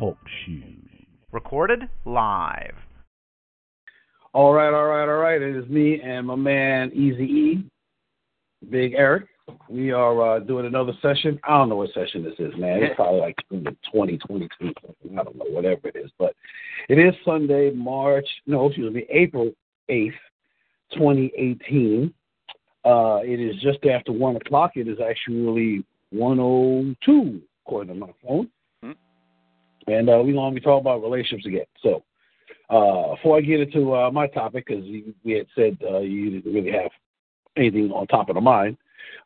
Talk Show. Recorded live. All right, all right, all right. It is me and my man Easy E, Big Eric. We are uh, doing another session. I don't know what session this is, man. It's probably like 2022. I don't know, whatever it is. But it is Sunday, March, no, excuse me, April 8th, 2018. Uh, it is just after 1 o'clock. It is actually 102, according to my phone. And uh, we're going to be talking about relationships again. So uh, before I get into uh, my topic, because we had said uh, you didn't really have anything on top of the mind,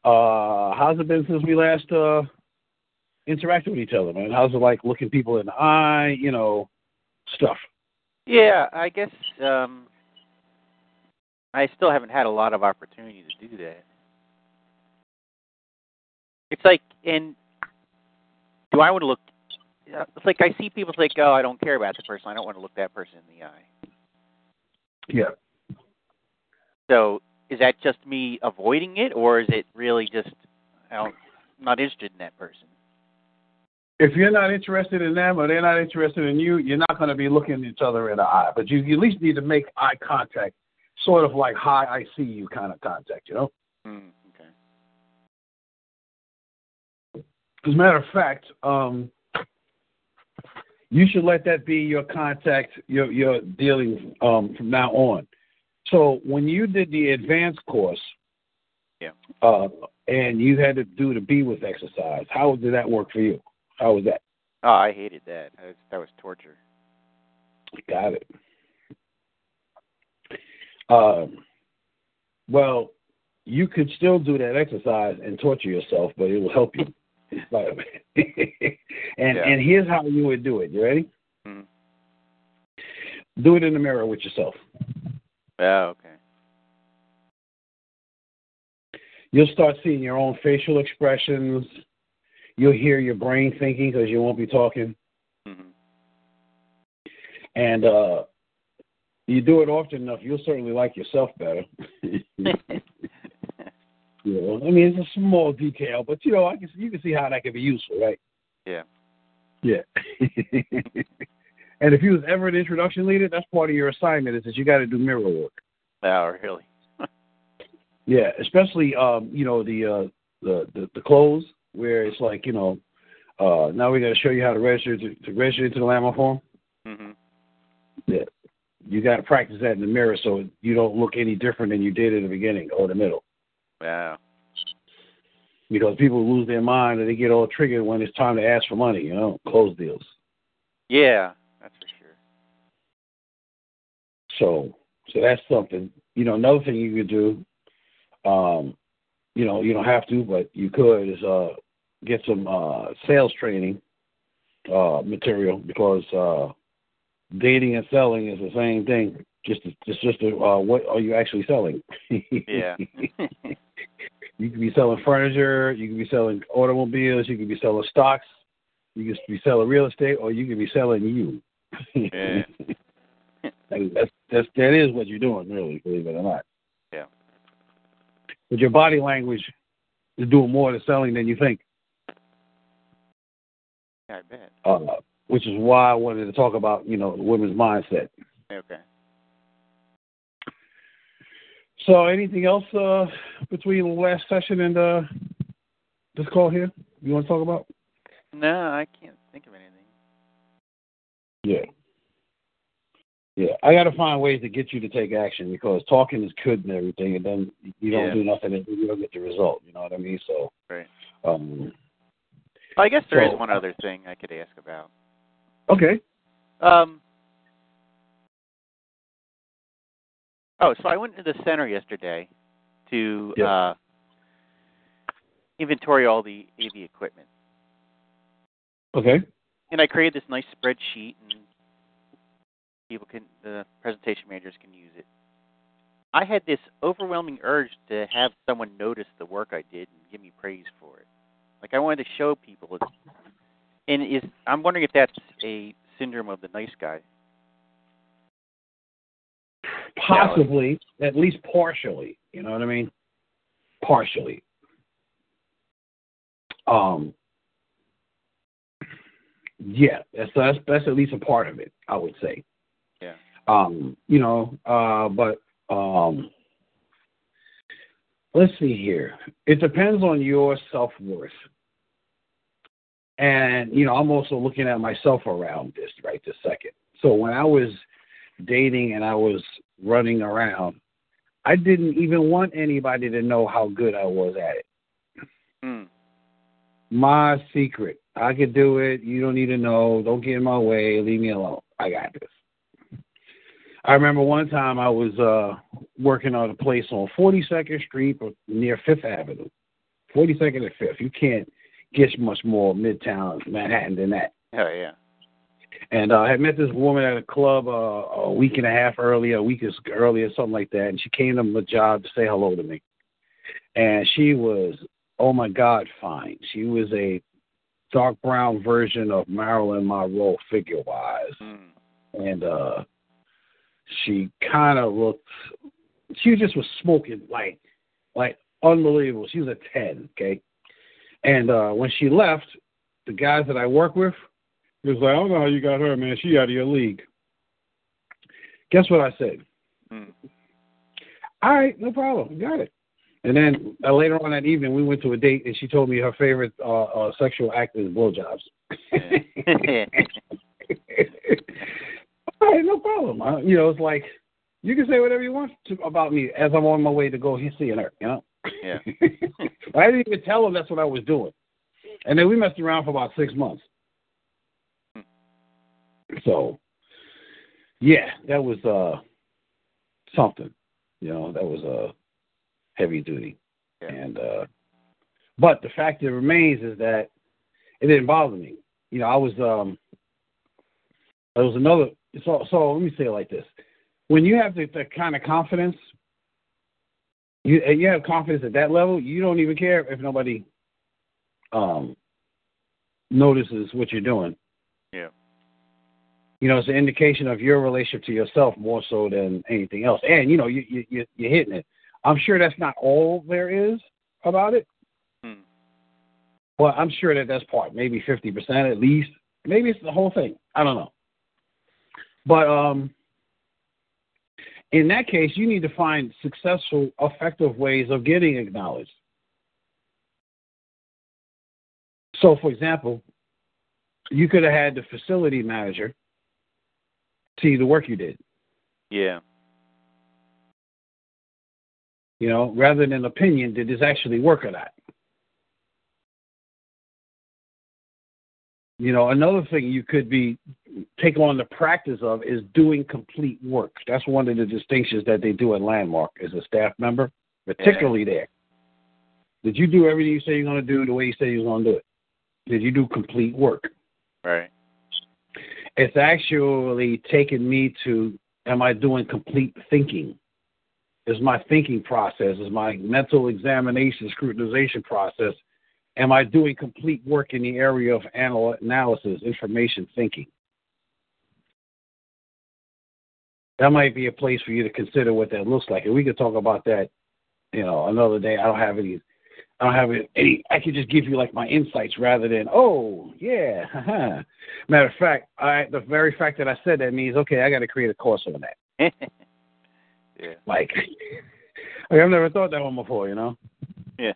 uh, how's it been since we last uh, interacted with each other, man? How's it like looking people in the eye, you know, stuff? Yeah, I guess um, I still haven't had a lot of opportunity to do that. It's like, and do I want to look? It's like I see people like, oh, I don't care about the person. I don't want to look that person in the eye. Yeah. So is that just me avoiding it, or is it really just I don't, I'm not interested in that person? If you're not interested in them or they're not interested in you, you're not going to be looking each other in the eye. But you, you at least need to make eye contact, sort of like hi, I see you kind of contact, you know? Mm, okay. As a matter of fact, um, you should let that be your contact, your your dealing um, from now on. So when you did the advanced course, yeah, uh, and you had to do the Be With exercise, how did that work for you? How was that? Oh, I hated that. That was, that was torture. Got it. Um, well, you could still do that exercise and torture yourself, but it will help you. and yeah. and here's how you would do it. You ready? Mm-hmm. Do it in the mirror with yourself. Yeah, okay. You'll start seeing your own facial expressions. You'll hear your brain thinking because you won't be talking. Mm-hmm. And uh, you do it often enough, you'll certainly like yourself better. You know, I mean, it's a small detail, but you know, I can you can see how that can be useful, right? Yeah. Yeah. and if you was ever an introduction leader, that's part of your assignment is that you got to do mirror work. Oh, really? yeah, especially um, you know the uh, the, the the clothes where it's like you know uh, now we got to show you how to register to, to register into the Landmark Forum. Mm-hmm. Yeah, you got to practice that in the mirror so you don't look any different than you did in the beginning or the middle. Wow. Because people lose their mind and they get all triggered when it's time to ask for money, you know, close deals. Yeah, that's for sure. So, so that's something. You know, another thing you could do, um, you know, you don't have to, but you could is uh, get some uh, sales training uh, material because uh, dating and selling is the same thing. Just, it's just a, uh, what are you actually selling? Yeah. you could be selling furniture, you could be selling automobiles, you could be selling stocks, you could be selling real estate, or you could be selling you. Yeah. that's, that's that is what you're doing, really, believe it or not. Yeah. But your body language is doing more to selling than you think. I bet. Uh, which is why I wanted to talk about, you know, women's mindset. Okay. So, anything else uh, between the last session and uh, this call here you want to talk about? No, I can't think of anything. Yeah. Yeah, I got to find ways to get you to take action because talking is good and everything, and then you don't Yeah. do nothing and you don't get the result. You know what I mean? So, Right. um, I guess there is So- one other thing I could ask about. okay. Um. Oh, so I went to the center yesterday to Yeah. uh, inventory all the AV equipment, Okay. and I created this nice spreadsheet, and people can, the presentation managers can use it. I had this overwhelming urge to have someone notice the work I did and give me praise for it. Like I wanted to show people, and is I'm wondering if that's a syndrome of the nice guy. Possibly, at least partially. You know what I mean? Partially. Um, yeah, that's that's that's at least a part of it. I would say. Yeah. Um, you know, uh, but um, let's see here. It depends on your self worth. And, you know, I'm also looking at myself around this right this second. So when I was dating and I was running around, I didn't even want anybody to know how good I was at it. Mm. My secret. I could do it. You don't need to know. Don't get in my way. Leave me alone. I got this. I remember one time I was uh working on a place on 42nd Street near Fifth Avenue. 42nd and Fifth. You can't get much more Midtown Manhattan than that. Oh yeah. And uh, I had met this woman at a club uh, a week and a half earlier, a week earlier, something like that. And she came to my job to say hello to me. And she was, oh my God, fine. She was a dark brown version of Marilyn Monroe figure wise. Mm. And uh she kind of looked, she just was smoking like, like unbelievable. She was a 10, okay? And uh when she left, the guys that I work with, he was like, I don't know how you got her, man. She out of your league. Guess what I said? Mm. All right, no problem. Got it. And then uh, later on that evening, we went to a date, and she told me her favorite uh, uh, sexual act is blowjobs. All right, no problem. Uh, you know, it's like you can say whatever you want to, about me as I'm on my way to go seeing her. You know. Yeah. I didn't even tell her that's what I was doing, and then we messed around for about six months. So, yeah, that was uh something. You know, that was uh heavy duty. Yeah. And uh but the fact that remains is that it didn't bother me. You know, I was um there was another so so let me say it like this. When you have the, the kind of confidence you you have confidence at that level, you don't even care if nobody um notices what you're doing. Yeah. You know, it's an indication of your relationship to yourself more so than anything else. And you know, you you you- you're hitting it. I'm sure that's not all there is about it. Hmm. Well, I'm sure that that's part, maybe fifty percent at least. Maybe it's the whole thing. I don't know. But um, in that case, you need to find successful, effective ways of getting acknowledged. So, for example, you could have had the facility manager see the work you did. Yeah. You know, rather than opinion, did this actually work or not? You know, another thing you could be take on the practice of is doing complete work. That's one of the distinctions that they do at Landmark as a staff member, particularly there. Did you do everything you say you're going to do the way you say you're going to do it? Did you do complete work? Right. It's actually taken me to am I doing complete thinking? Is my thinking process, is my mental examination, scrutinization process, am I doing complete work in the area of anal- analysis, information thinking? That might be a place for you to consider what that looks like. And we could talk about that, you know, another day. I don't have any I don't have any. I could just give you like my insights rather than oh yeah. haha. Matter of fact, I the very fact that I said that means okay, I got to create a course on that. yeah. Like, like I've never thought that one before, you know. Yeah.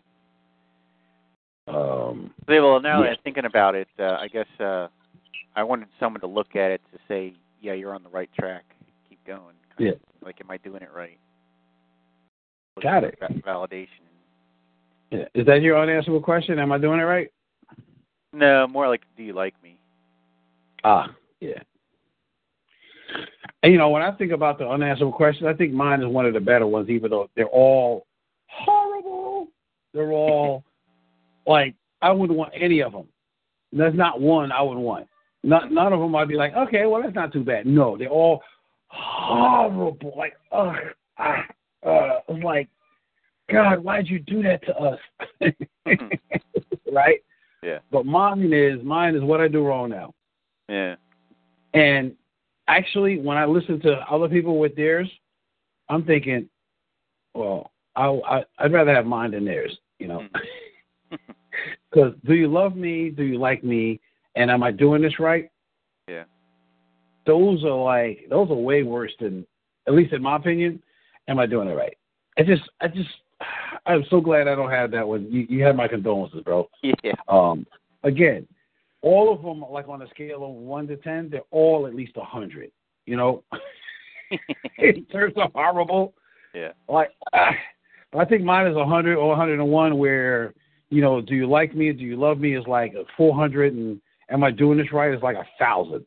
Um. Yeah, Well, now that Yeah. I'm thinking about it, uh, I guess uh, I wanted someone to look at it to say, "Yeah, you're on the right track. Keep going." Yeah. Like, am I doing it right? Got it. Validation. Is that your unanswerable question? Am I doing it right? No, more like, do you like me? Ah, yeah. And you know, when I think about the unanswerable questions, I think mine is one of the better ones, even though they're all horrible. They're all like I wouldn't want any of them. There's not one I would want. Not, none of them I'd be like, okay, well that's not too bad. No, they're all horrible. Like, ugh, ah, uh, like, God, why'd you do that to us? Mm-hmm. right? Yeah. But mine is mine is what I do wrong now. Yeah. And actually, when I listen to other people with theirs, I'm thinking, well, I, I I'd rather have mine than theirs, you know. Mm-hmm. Because do you love me? Do you like me? and am I doing this right? Yeah. Those are like those are way worse than, at least in my opinion, am I doing it right? I just I just I'm so glad I don't have that one. You, you have my condolences, bro. Yeah. Um, again, all of them like on a scale of one to ten, they're all at least a hundred. You know, in terms of horrible. Yeah. Like, uh, I think mine is a hundred or hundred and one. Where you know, do you like me? Do you love me? Is like a four hundred, and am I doing this right? Is like a thousand.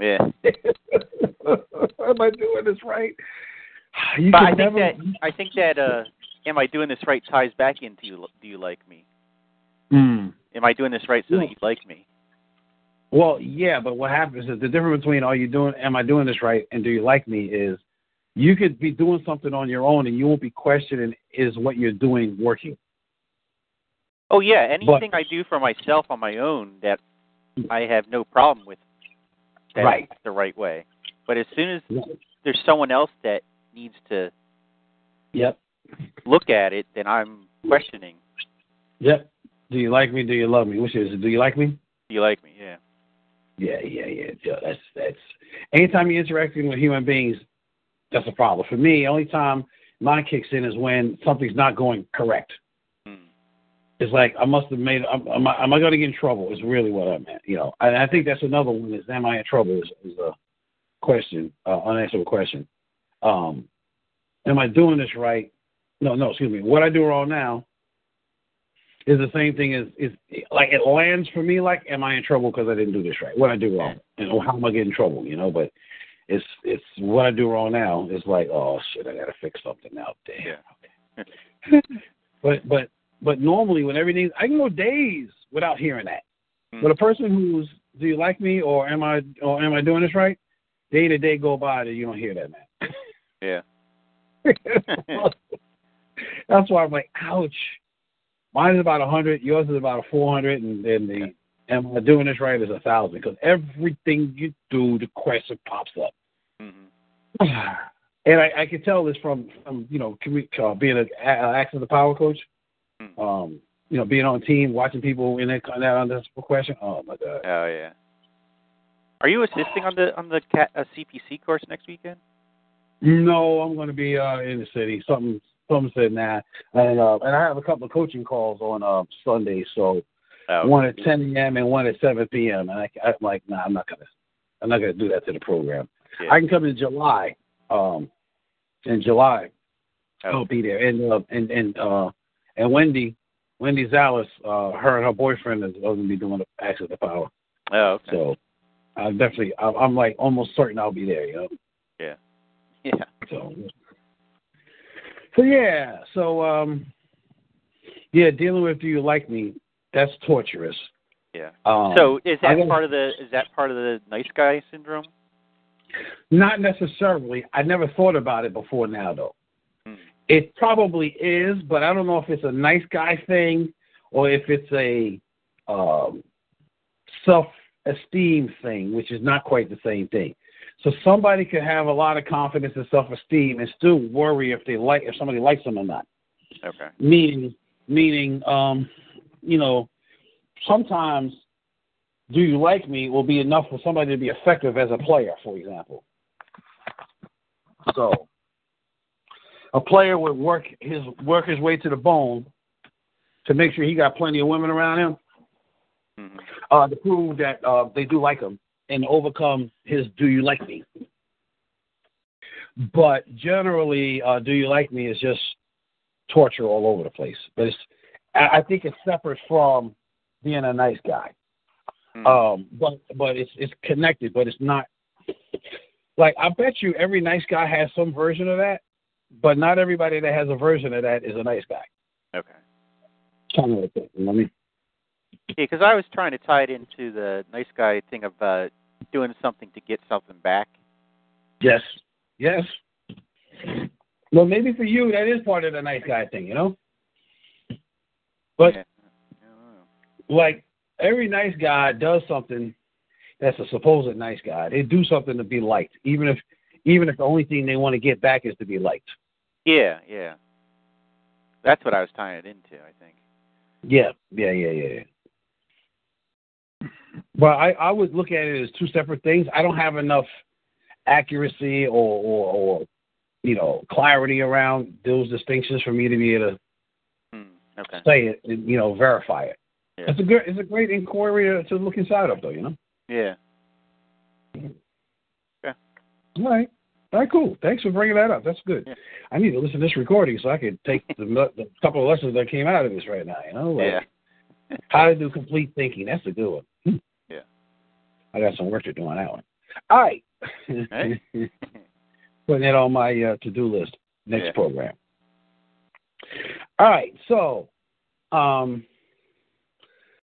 Yeah. am I doing this right? You But I think never, that I think that uh am I doing this right ties back into you do you like me? Mm. Am I doing this right so Yeah. that you like me? Well, yeah, but what happens is the difference between are you doing am I doing this right and do you like me is you could be doing something on your own and you won't be questioning is what you're doing working. Oh yeah, anything I do for myself on my own that I have no problem with that Right. the right way. But as soon as there's someone else that needs to Yep. Look at it, then I'm questioning. Yep. Do you like me? Do you love me? Which is it? Do you like me? Do you like me? Yeah. Yeah, yeah, yeah. yeah. That's that's anytime you're interacting with human beings, that's a problem. For me, only time mine kicks in is when something's not going correct. Hmm. It's like I must have made. Am, am I, am I going to get in trouble? Is really what I'm at. You know, and I think that's another one. Is am I in trouble? Is, is a question, uh, unanswerable question. Um, am I doing this right? No, no. Excuse me. What I do wrong now is the same thing as is like it lands for me. Like, am I in trouble because I didn't do this right? What I do wrong, and how am I getting in trouble? You know, but it's it's what I do wrong now. is like, oh shit, I got to fix something out there. Yeah. But but but normally when everything, I can go days without hearing that. Hmm. But a person who's, do you like me or am I or am I doing this right? Day to day go by that you don't hear that, man. Yeah. That's why I'm like, ouch. Mine is about a hundred, yours is about a four hundred, and then the am I doing this right is a thousand because everything you do, the question pops up. hmm And I, I can tell this from, from you know, uh, being an access to power coach. Hmm. Um, you know, being on team, watching people in that that under question. Oh my god. Oh yeah. Are you assisting on the on the cat, uh, CPC course next weekend? No, I'm going to be uh, in the city. Something, something said nah, and uh, and I have a couple of coaching calls on uh, Sunday. So Oh, one at 10 a.m. and one at 7 p.m. And I, I'm like, nah, I'm not gonna, I'm not gonna do that to the program. yeah. I can come in July. Um, in July, oh, I'll be there. And uh, and and uh, and Wendy, Wendy Zales, uh, her and her boyfriend is going to be doing the Access to Power. oh okay. So I definitely, I'm, I'm like almost certain I'll be there. You know. yeah. So, so yeah. So um, yeah, dealing with do you like me? That's torturous. Yeah. Um, So is that part of the is that part of the nice guy syndrome? not necessarily. I never thought about it before now, though. Hmm. It probably is, but I don't know if it's a nice guy thing or if it's a um, self-esteem thing, which is not quite the same thing. So somebody could have a lot of confidence and self-esteem and still worry if they like if somebody likes them or not. Okay. meaning meaning um you know sometimes do you like me will be enough for somebody to be effective as a player for example so a player would work his work his way to the bone to make sure he got plenty of women around him hmm uh to prove that uh they do like him and overcome his do you like me but generally uh do you like me is just torture all over the place. But it's, I think it's separate from being a nice guy. Hmm. Um, but but it's it's connected, but it's not. Like I bet you every nice guy has some version of that, but not everybody that has a version of that is a nice guy. Okay. Kind of like that. You know what I mean? Yeah, because I was trying to tie it into the nice guy thing of uh, doing something to get something back. Yes. Yes. Well, maybe for you that is part of the nice guy thing, you know. But Yeah. I don't know. like every nice guy does something that's a supposed nice guy. They do something to be liked, even if even if the only thing they want to get back is to be liked. Yeah, yeah. That's what I was tying it into. I think. Yeah, yeah, yeah, yeah. Yeah. But I, I would look at it as two separate things. I don't have enough accuracy or, or, or you know, clarity around those distinctions for me to be able to Hmm. Okay. say it and, you know, verify it. Yeah. It's a good it's a great inquiry to, to look inside of though, you know? Yeah. All right. All right, cool. Thanks for bringing that up. That's good. Yeah. I need to listen to this recording so I could take the, the couple of lessons that came out of this right now. You know, like Yeah. how to do complete thinking. That's a good one. Hmm. Yeah. I got some work to do on that one. All right. Right. Putting it on my uh, to-do list. Next Yeah. program. All right. So, um,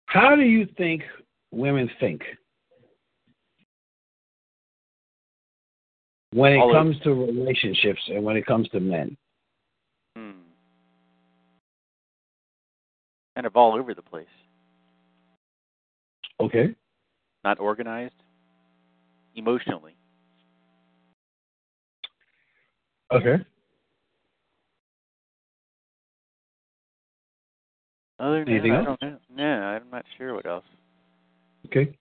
how do you think women think? When it All comes to relationships and when it comes to men. Hmm. Kind of all over the place. Okay. Not organized. Emotionally. Okay. Other than Anything that, else? I don't know. No, I'm not sure what else. Okay.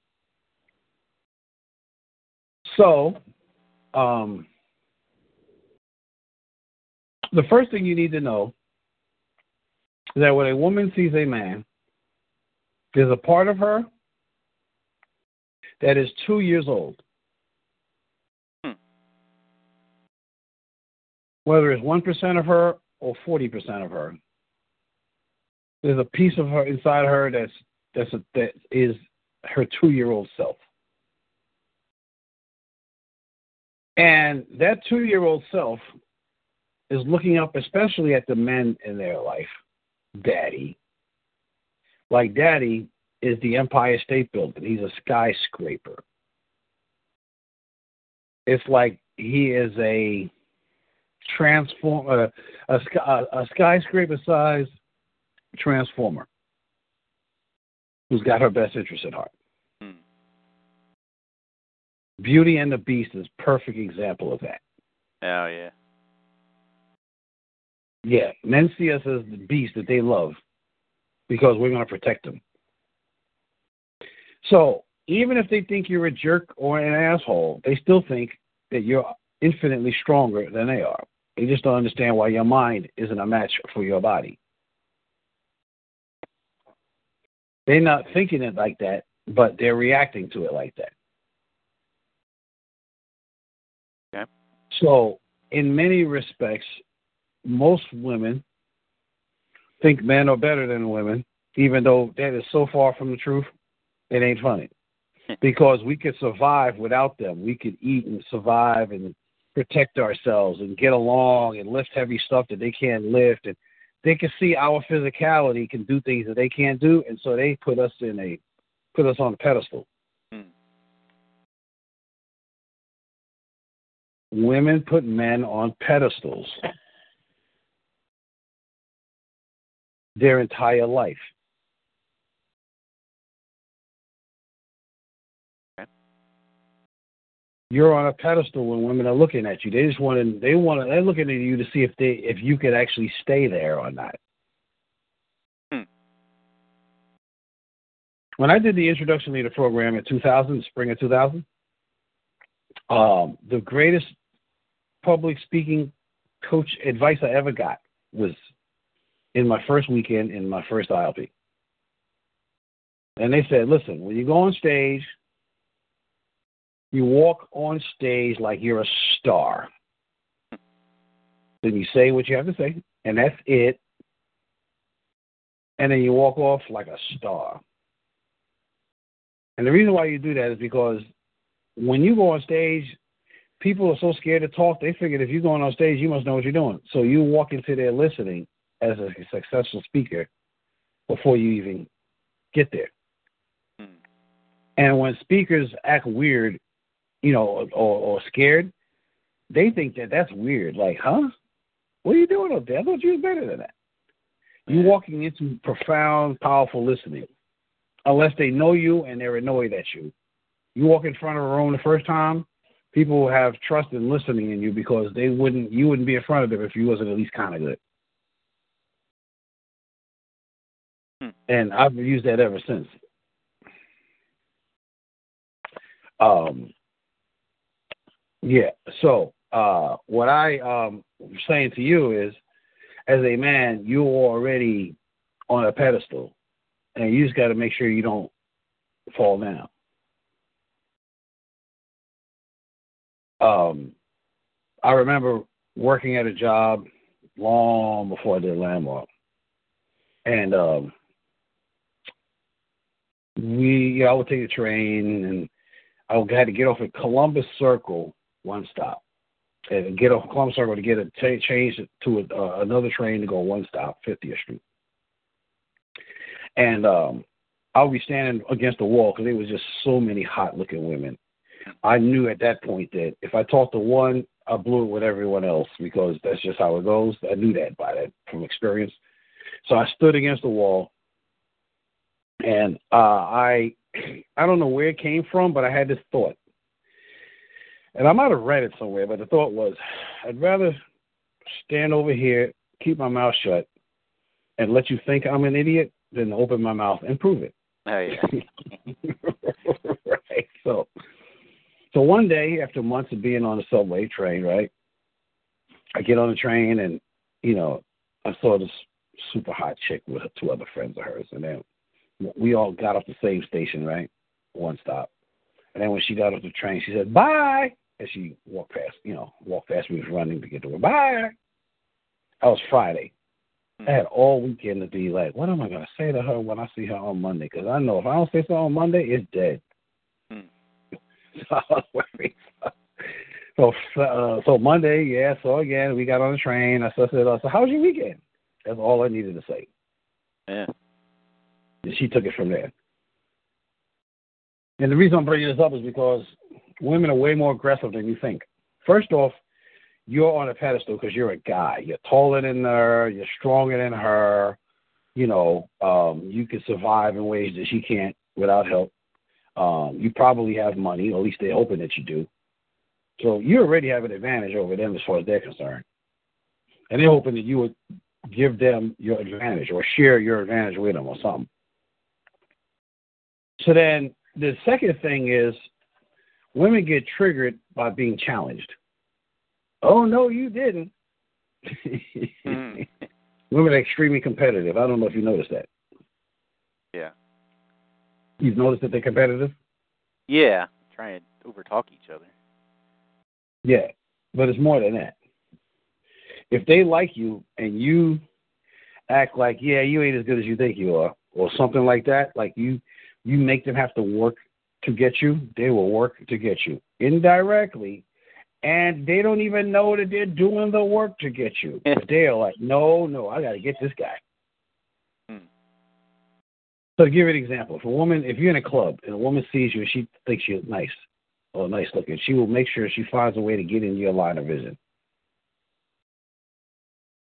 So, um, the first thing you need to know that when a woman sees a man, there's a part of her that is two years old. Hmm. Whether it's 1% of her or 40% of her, there's a piece of her inside her that's that's a, that is her two year old self. And that two year old self is looking up, especially at the men in their life, daddy. Like daddy is the Empire State Building, he's a skyscraper. It's like he is a transform uh, a, a skyscraper size transformer who's got her best interest at heart. Hmm. Beauty and the Beast is perfect example of that. Oh yeah. Yeah, men see us as the beast that they love because we're going to protect them. So even if they think you're a jerk or an asshole, they still think that you're infinitely stronger than they are. They just don't understand why your mind isn't a match for your body. They're not thinking it like that, but they're reacting to it like that. Okay. So, in many respects, most women think men are better than women, even though that is so far from the truth, it ain't funny. because we could survive without them. We could eat and survive and protect ourselves and get along and lift heavy stuff that they can't lift and they can see our physicality can do things that they can't do and so they put us in a put us on a pedestal. Hmm. Women put men on pedestals their entire life. Okay. You're on a pedestal when women are looking at you. They just want to. They want to. They're looking at you to see if they if you could actually stay there or not. Hmm. When I did the introduction leader program in 2000, spring of 2000, um, the greatest public speaking coach advice I ever got was in my first weekend in my first ILP. And they said, listen, when you go on stage, you walk on stage like you're a star. Then you say what you have to say, and that's it. And then you walk off like a star. And the reason why you do that is because when you go on stage, people are so scared to talk, they figure if you're going on stage, you must know what you're doing. So you walk into there listening as a successful speaker before you even get there. Hmm. And when speakers act weird, you know, or, or scared, they think that that's weird. Like, huh? What are you doing up there? I thought you was better than that. You're walking into profound, powerful listening. Unless they know you and they're annoyed at you. You walk in front of a room the first time, people will have trust in listening in you because they wouldn't you wouldn't be in front of them if you wasn't at least kind of good. Hmm. And I've used that ever since. Um, yeah. So uh, what I um saying to you is, as a man, you're already on a pedestal, and you just got to make sure you don't fall down. Um, I remember working at a job long before I did Landmark, and um, we, I would take the train, and I had to get off at Columbus Circle, one stop, and get off Columbus Circle to get a t- change to a, uh, another train to go one stop, 50th Street. And um, I would be standing against the wall because there was just so many hot looking women. I knew at that point that if I talked to one, I blew it with everyone else because that's just how it goes. I knew that by that from experience. So I stood against the wall, and uh, I I don't know where it came from, but I had this thought, and I might have read it somewhere. But the thought was, I'd rather stand over here, keep my mouth shut, and let you think I'm an idiot than open my mouth and prove it. Oh yeah. right. So, so one day after months of being on the subway train, right, I get on the train and you know I saw this super hot chick with two other friends of hers, and then we all got off the same station, right, one stop. And then when she got off the train, she said bye, and she walked past, you know, walked past me, was running to get to her. Bye. That was Friday. I had all weekend to be like, what am I going to say to her when I see her on Monday? Because I know if I don't say something on Monday, it's dead. Hmm. so I was worried. So, uh, so Monday, yeah. So again, we got on the train. I said, "So how was your weekend?" That's all I needed to say. Yeah. She took it from there. And the reason I'm bringing this up is because women are way more aggressive than you think. First off, you're on a pedestal because you're a guy. You're taller than her. You're stronger than her. You know, um, you can survive in ways that she can't without help. Um, you probably have money, or at least they're hoping that you do. So you already have an advantage over them as far as they're concerned. And they're hoping that you would give them your advantage or share your advantage with them or something. So then the second thing is women get triggered by being challenged. Oh no, you didn't. Mm. Women are extremely competitive. I don't know if you noticed that. Yeah. You've noticed that they're competitive? Yeah. Try and overtalk each other. Yeah. But it's more than that. If they like you and you act like, yeah, you ain't as good as you think you are, or something like that, like you you make them have to work to get you, they will work to get you. Indirectly, and they don't even know that they're doing the work to get you. but they're like, no, no, I got to get this guy. Hmm. So to give you an example, if a woman, if you're in a club and a woman sees you and she thinks you're nice or nice looking, she will make sure she finds a way to get into your line of vision,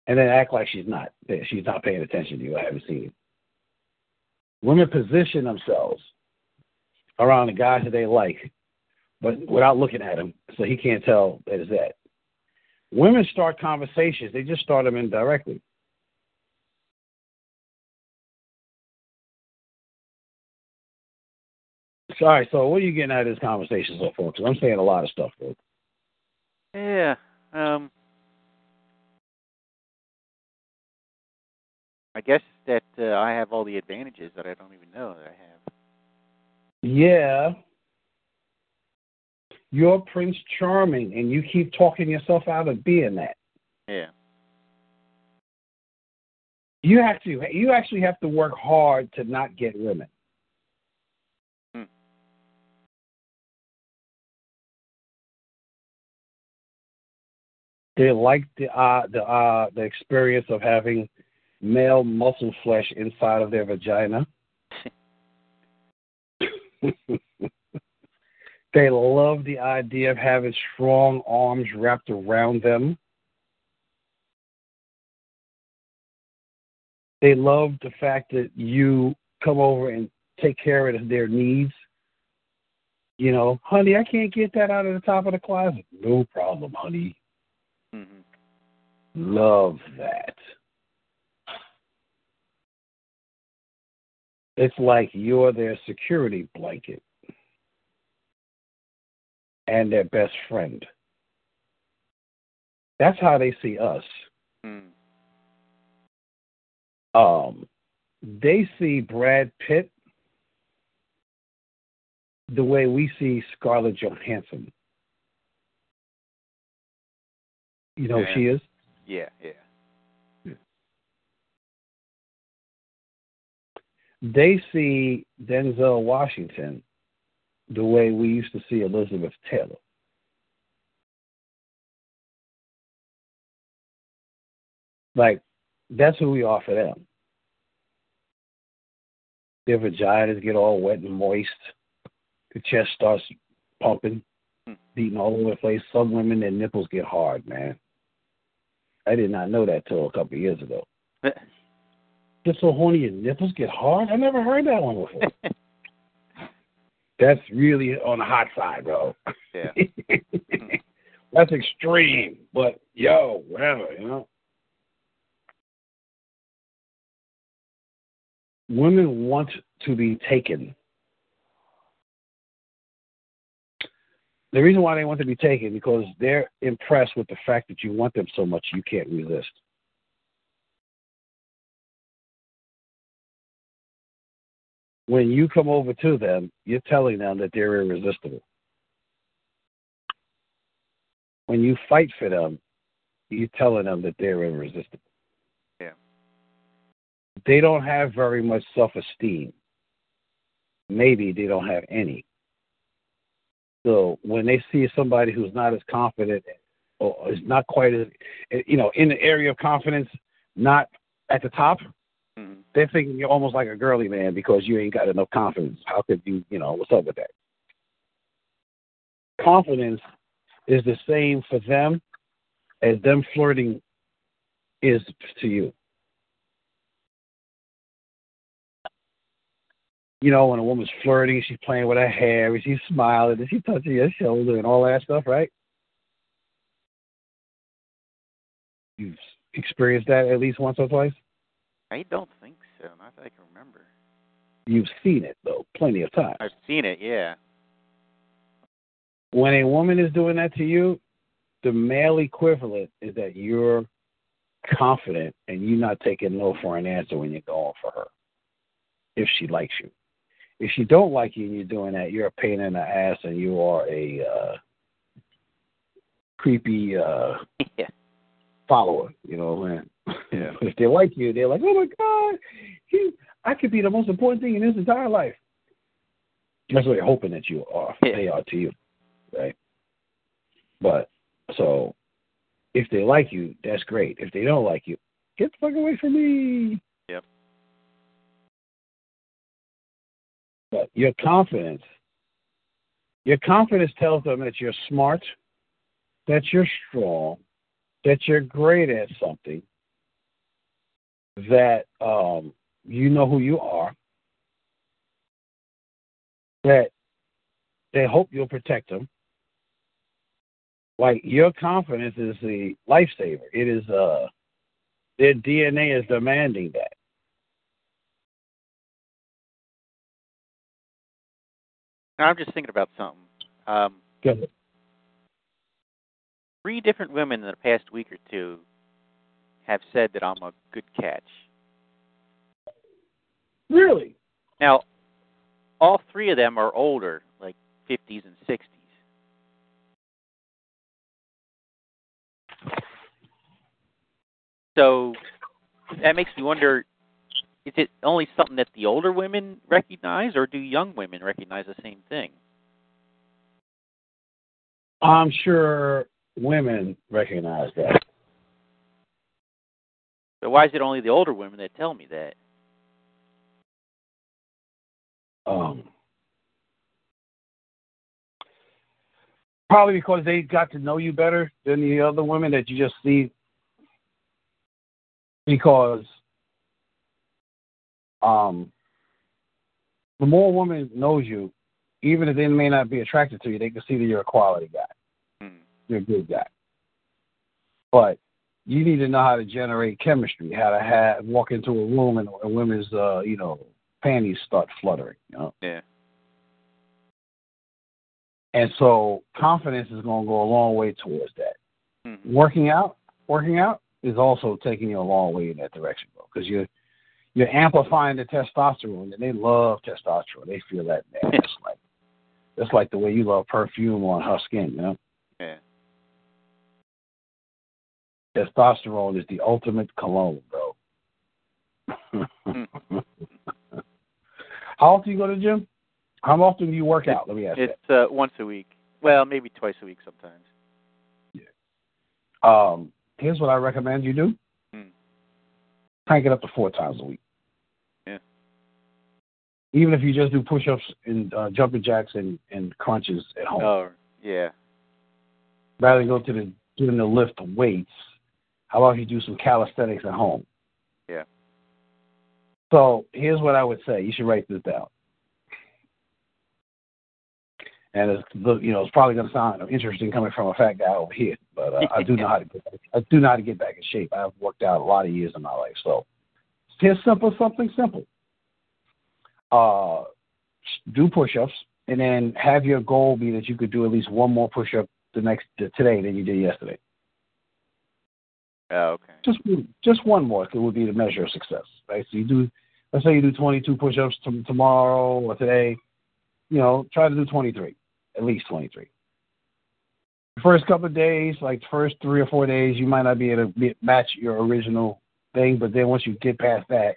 and then act like she's not. She's not paying attention to you. I haven't seen you. Women position themselves around the guys that they like but without looking at him, so he can't tell that it's that. Women start conversations; they just start them indirectly. Sorry, so what are you getting out of this conversation so far? Because I'm saying a lot of stuff, folks. Yeah. Um. I guess that uh, I have all the advantages that I don't even know that I have. Yeah, you're Prince Charming, and you keep talking yourself out of being that. Yeah. You have to. You actually have to work hard to not get women. Hmm. They like the uh, the uh, the experience of having male muscle flesh inside of their vagina. They love the idea of having strong arms wrapped around them. They love the fact that you come over and take care of their needs. You know, honey, I can't get that out of the top of the closet. No problem, honey. Mm-hmm. Love that. It's like you're their security blanket. and their best friend. That's how they see us. Hmm. Um, they see Brad Pitt the way we see Scarlett Johansson. You know Yeah. who she is? Yeah, yeah. They see Denzel Washington the way we used to see Elizabeth Taylor. Like, that's who we are for them. Their vaginas get all wet and moist. The chest starts pumping, Hmm. beating all over the place. Some women, their nipples get hard, man. I did not know that till a couple of years ago. Get so horny your nipples get hard? I never heard that one before. That's really on the hot side, bro. yeah. That's extreme, but yo, whatever, you know. Women want to be taken. The reason why they want to be taken because they're impressed with the fact that you want them so much you can't resist. When you come over to them, you're telling them that they're irresistible. When you fight for them, you're telling them that they're irresistible. Yeah. They don't have very much self esteem. Maybe they don't have any. So when they see somebody who's not as confident or is not quite as, you know, in the area of confidence, not at the top, Mhm. they're thinking you're almost like a girly man because you ain't got enough confidence. How could you, you know, what's up with that? Confidence is the same for them as them flirting is to you. You know, when a woman's flirting, she's playing with her hair, she's smiling, and she's touching your shoulder and all that stuff, right? You've experienced that at least once or twice? I don't think so. Not that I can remember. You've seen it, though, plenty of times. I've seen it, yeah. when a woman is doing that to you, the male equivalent is that you're confident and you're not taking no for an answer when you're going for her. If she likes you, if she don't like you and you're doing that, you're a pain in the ass and you are a uh, creepy uh, yeah. follower. You know, man. Yeah. if they like you, they're like, oh my god, he, I could be the most important thing in his entire life. That's what they're hoping that you are. Yeah. They are to you, right? But so, if they like you, that's great. If they don't like you, get the fuck away from me. Yep. But your confidence, your confidence tells them that you're smart, that you're strong, that you're great at something, that um, you know who you are, that they hope you'll protect them. Like your confidence is the lifesaver. It is uh their DNA is demanding that. Now, I'm just thinking about something. Um, Go ahead. three different women in the past week or two have said that I'm a good catch. Really? Now, all three of them are older, like 50s and 60s. So that makes me wonder is it only something that the older women recognize, or do young women recognize the same thing? I'm sure women recognize that. So why is it only the older women that tell me that? Um, probably because they got to know you better than the other women that you just see. Because um, the more a woman knows you, even if they may not be attracted to you, they can see that you're a quality guy. Hmm. You're a good guy. But you need to know how to generate chemistry, how to have walk into a room and a woman's uh, you know, panties start fluttering, you know. Yeah. And so confidence is going to go a long way towards that. Mhm. Working out, working out is also taking you a long way in that direction, bro. Because you're you're amplifying the testosterone, and they love testosterone. They feel that man. It's like it's like the way you love perfume on her skin, you know. Yeah. Testosterone is the ultimate cologne, bro. How often do you go to the gym? How often do you work out? Let me ask It's uh, once a week. Well, maybe twice a week sometimes. that. Um, here's what I recommend you do. Hmm. Crank it up to four times a week. Yeah. Even if you just do push-ups and uh, jumping jacks and, and crunches at home, Oh, yeah. rather than go to the gym to lift weights. How about if you do some calisthenics at home? Yeah. So here's what I would say. You should write this down. And it's you know it's probably going to sound interesting coming from a fat guy over here, but uh, I do know how to get I do know how to get back in shape. I've worked out a lot of years in my life, so here's simple something simple. Uh, do push-ups, and then have your goal be that you could do at least one more push-up the next today than you did yesterday. Oh, okay. Just just one more it would be the measure of success, right? So you do, let's say you do 22 push-ups t- tomorrow or today, you know, try to do 23, at least 23. The first couple of days, like the first three or four days, you might not be able to be, match your original thing, but then once you get past that,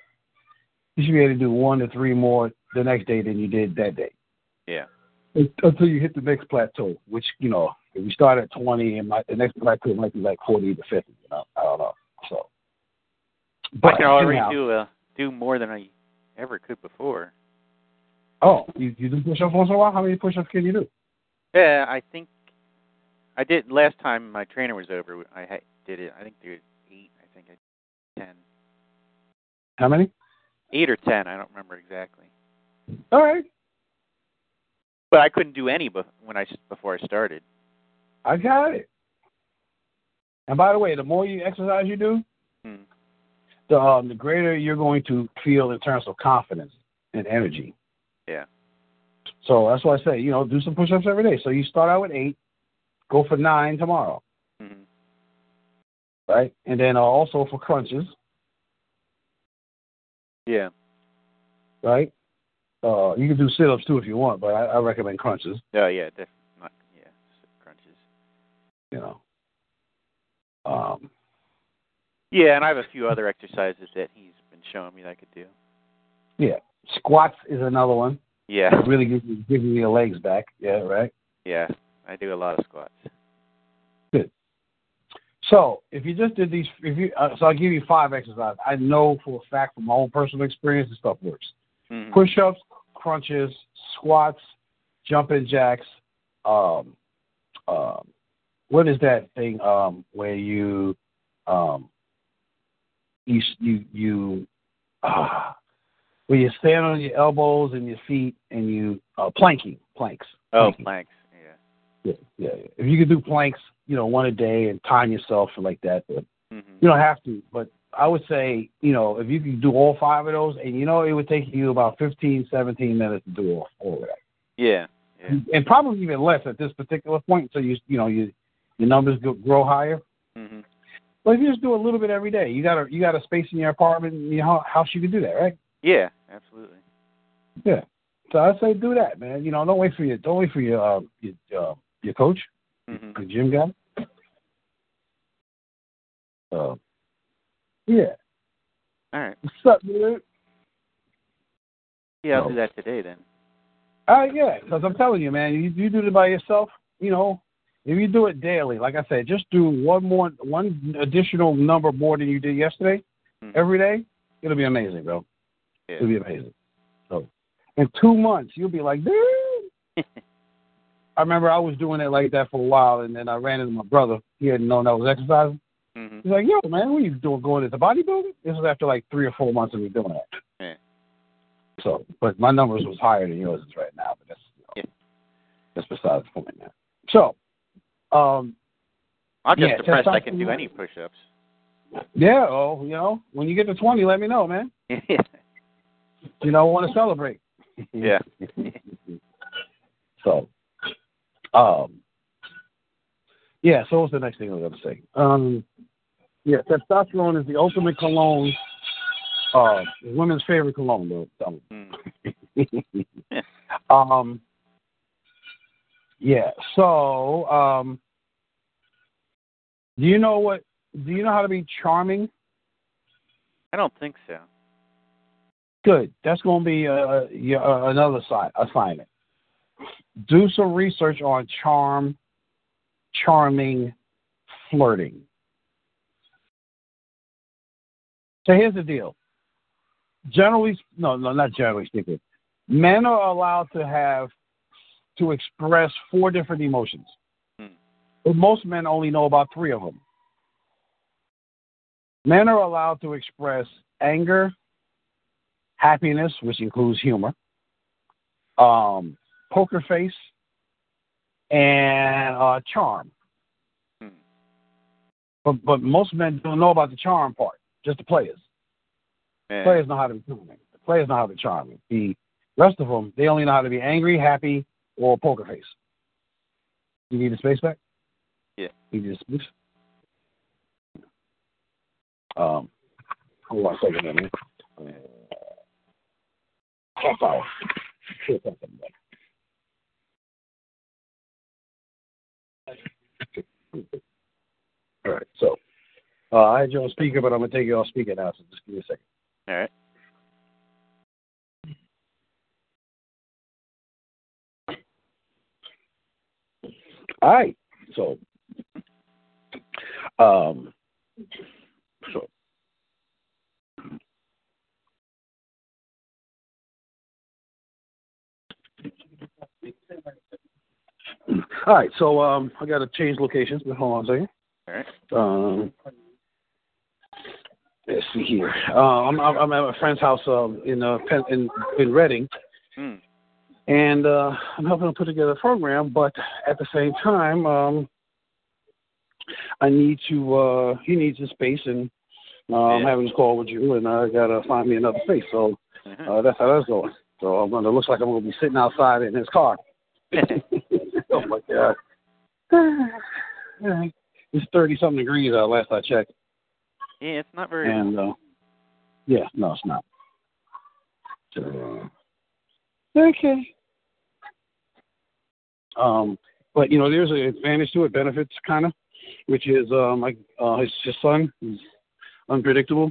you should be able to do one to three more the next day than you did that day Yeah. Until you hit the next plateau, which you know, if you start at 20, and might, the next plateau might be like 40 to 50. You know, I don't know. So, but I can already anyhow- do uh, do more than I ever could before. Oh, you you do push-ups once in a while? How many push-ups can you do? Yeah, I think I did last time my trainer was over. I had, did it. I think there eight. I think I ten, How many? eight or ten. I don't remember exactly. All right, But I couldn't do any bef- when I before I started. I got it. And by the way, the more you exercise you do, Hmm. the um, the greater you're going to feel in terms of confidence and energy. Yeah. So that's why I say, you know, do some push-ups every day. So you start out with eight, go for nine tomorrow. hmm right? And then uh, also for crunches, Yeah. right? Uh, you can do sit-ups too if you want, but I, I recommend crunches. Oh yeah. Def- not yeah. Crunches. You know. Um, Yeah, and I have a few other exercises that he's been showing me that I could do. yeah, squats is another one. Yeah. Really gives you, you your legs back. Yeah, right. Yeah. I do a lot of squats. Good. So if you just did these, if you, uh, so I'll give you five exercises. I know for a fact from my own personal experience, this stuff works. Mhm. Push-ups, crunches, squats, jumping jacks. Um, um, what is that thing um, where you um, you you you uh, where you stand on your elbows and your feet and you uh, planking planks. Oh, Planking. planks. Yeah. Yeah, yeah. If you could do planks, you know, one a day and time yourself and like that, but hmm you don't have to, but I would say, you know, if you could do all five of those, and you know, it would take you about 15, 17 minutes to do all, all of that. Yeah. Yeah. And probably even less at this particular point So you, you know, you, your numbers grow higher. hmm But if you just do a little bit every day, you got a, you got a space in your apartment, in your hou- house, you can do that, right? Yeah. Absolutely. Yeah. So I'd say do that, man. You know, don't wait for your, don't wait for your, uh, your, uh, your coach, hmm the gym guy. Uh, yeah. All right. What's up, dude? Yeah, I'll do that today then. Uh, yeah, because I'm telling you, man, you, you do it by yourself. You know, if you do it daily, like I said, just do one more, one additional number more than you did yesterday Mhm. every day. It'll be amazing, bro. Yeah. It'll be amazing. So, in two months, you'll be like, dude. I remember I was doing it like that for a while, and then I ran into my brother. He hadn't known I was exercising. Hmm He's like, "Yo, man, what are you doing? Going into bodybuilding?" This was after like three or four months of me doing that. Yeah. So, but my numbers was higher than yours is right now. But that's you know, Yeah. that's besides the point. So, um, I'm just Yeah, impressed I can do any push-ups. yeah, oh, you know, when you get to twenty, let me know, man. You know, I want to celebrate. yeah. So, Um, yeah. So what's the next thing I was going to say? Um, yeah, testosterone is the ultimate cologne. Uh, women's favorite cologne, though. Mm. um, yeah. So, um, do you know what? Do you know how to be charming? I don't think so. Good. That's going to be uh, yeah, uh, another side assignment. Do some research on charm, charming, flirting. So here's the deal. Generally, no, no, not generally speaking. Men are allowed to have to express four different emotions. Hmm. But most men only know about three of them. Men are allowed to express anger, happiness, which includes humor, um, poker face, and uh, charm. Hmm. But but most men don't know about the charm part. Just the players. Yeah. Players know how to be charming. The players know how to be charming. The rest of them, they only know how to be angry, happy, or poker face. You need a space back? Yeah. You need a space? Um, hold on a second, man. Half hour. Sure, something back. All right, so uh, I had you on speaker, but I'm gonna take you off speaker now. So just give me a second. All right. All right. So, um, so. All right, so um, I got to change locations, but hold on a second. All right. Um, let's see here. Uh, I'm, I'm at my friend's house um, in uh, Penn, in in Reading, Hmm. and uh, I'm helping him put together a program. But at the same time, um, I need to. Uh, he needs a space, and uh, I'm having this call with you, and I gotta find me another space. So Mhm. uh, that's how that's going. So I'm gonna. Looks like I'm gonna be sitting outside in his car. oh my god. It's thirty something degrees uh, last I checked. Yeah, it's not very. And uh, yeah, no, it's not. So, okay. Um, but you know, there's an advantage to it, benefits kind of, which is um, like uh, his, his son is unpredictable,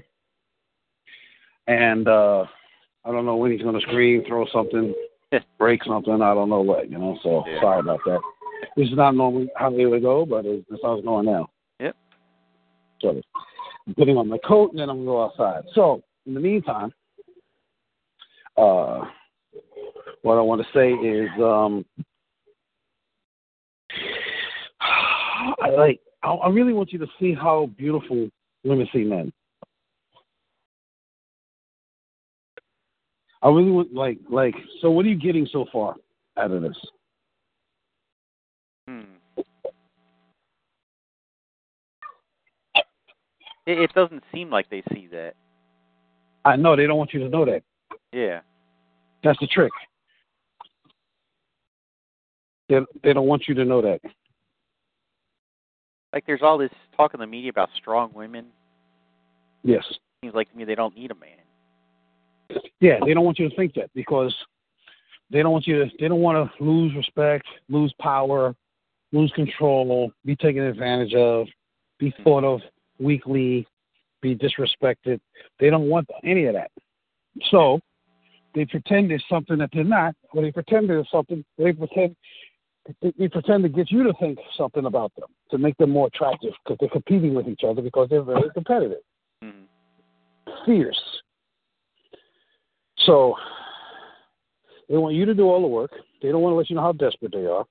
and uh, I don't know when he's going to scream, throw something, break something. I don't know what, you know. So Yeah. sorry about that. This is not normally how it would go, but it's, it's how it's going now. Yep. So I'm putting on my coat and then I'm gonna go outside. So in the meantime, uh, what I want to say is, um, I like. I, I really want you to see how beautiful women see men. I really want like like. So what are you getting so far out of this? Hmm. It, it doesn't seem like they see that. I know they don't want you to know that. Yeah. That's the trick. They they don't want you to know that. Like there's all this talk in the media about strong women. Yes. Seems like to me they don't need a man. Yeah, they don't want you to think that because they don't want you to. They don't want to lose respect, lose power, lose control, be taken advantage of, be thought of weakly, be disrespected. They don't want any of that. So they pretend there's something that they're not, or they pretend there's something. They pretend. They pretend to get you to think something about them to make them more attractive because they're competing with each other because they're very competitive Mhm. fierce. So they want you to do all the work. They don't want to let you know how desperate they are.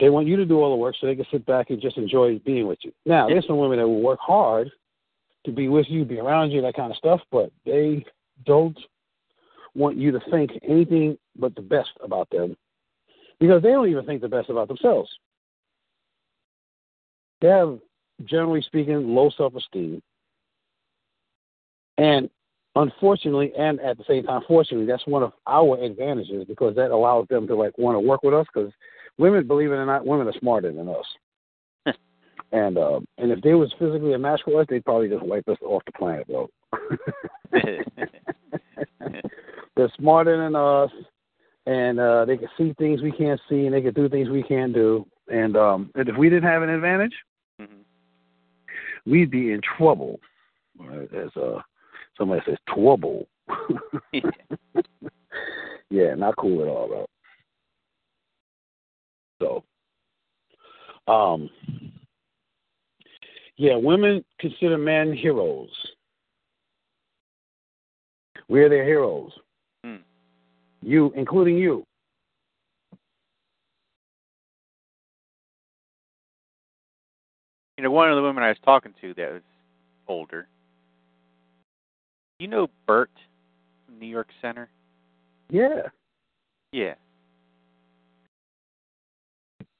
They want you to do all the work so they can sit back and just enjoy being with you. Now, there's some women that will work hard to be with you, be around you, that kind of stuff, but they don't want you to think anything but the best about them because they don't even think the best about themselves. They have, generally speaking, low self esteem. And unfortunately, and at the same time, fortunately, that's one of our advantages because that allows them to like want to work with us. Because women, believe it or not, women are smarter than us. and uh, and if they was physically a match for us, they'd probably just wipe us off the planet, bro. They're smarter than us, and uh, they can see things we can't see, and they can do things we can't do. And um, and if we didn't have an advantage, hmm we'd be in trouble. Right? As uh, somebody says, trouble. yeah, not cool at all, bro. So, um, yeah, women consider men heroes. We're their heroes. Hmm. You, including you. You know, one of the women I was talking to that was older. You know Bert from New York Center? Yeah. Yeah.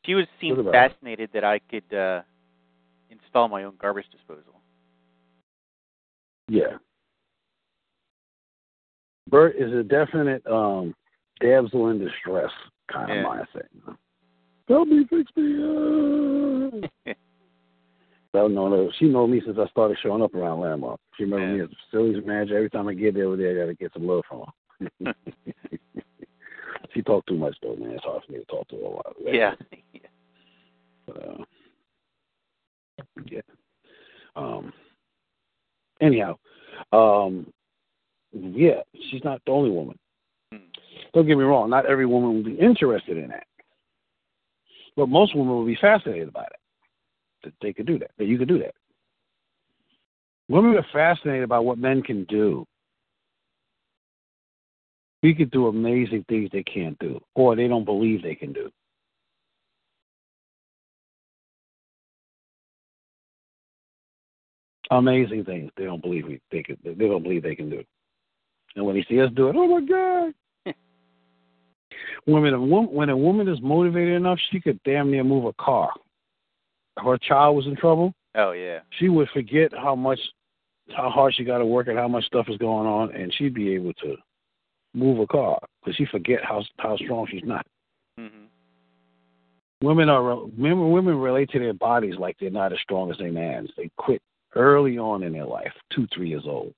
She was seemed fascinated that I could uh install my own garbage disposal. Yeah. Bert is a definite um damsel in distress kind Yeah. of mindset. Help me fix me. Uh. Well, no, no, she knows me since I started showing up around Landmark. She remember Yeah. me as a facilities manager. Every time I get there over there, I got to get some love from her. she talked too much though, man. It's hard for me to talk to a lot. yeah. But, uh, yeah. Um. Anyhow, um, yeah, she's not the only woman. Hmm. Don't get me wrong. Not every woman will be interested in that, but most women will be fascinated by it. That they could do that. That you could do that. Women are fascinated by what men can do. We could do amazing things they can't do, or they don't believe they can do. amazing things they don't believe we they could they don't believe they can do. And when they see us do it, oh my God. when a woman when a woman is motivated enough, she could damn near move a car. Her child was in trouble, Oh yeah. she would forget how much how hard she got to work and how much stuff is going on, and she'd be able to move a car because she forget how how strong she's not. Mhm. Women are women women relate to their bodies like they're not as strong as their mans. They quit early on in their life, two three years old.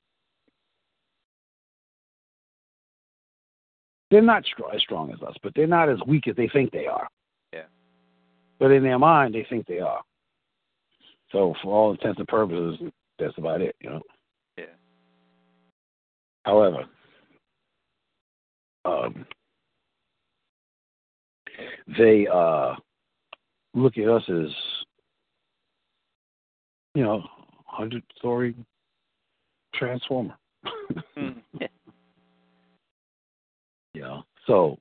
They're not str- as strong as us, but they're not as weak as they think they are. Yeah. But in their mind, they think they are. So, for all intents and purposes, that's about it, you know. Yeah. However, um, they uh, look at us as, you know, hundred story transformer. Mhm. Yeah. so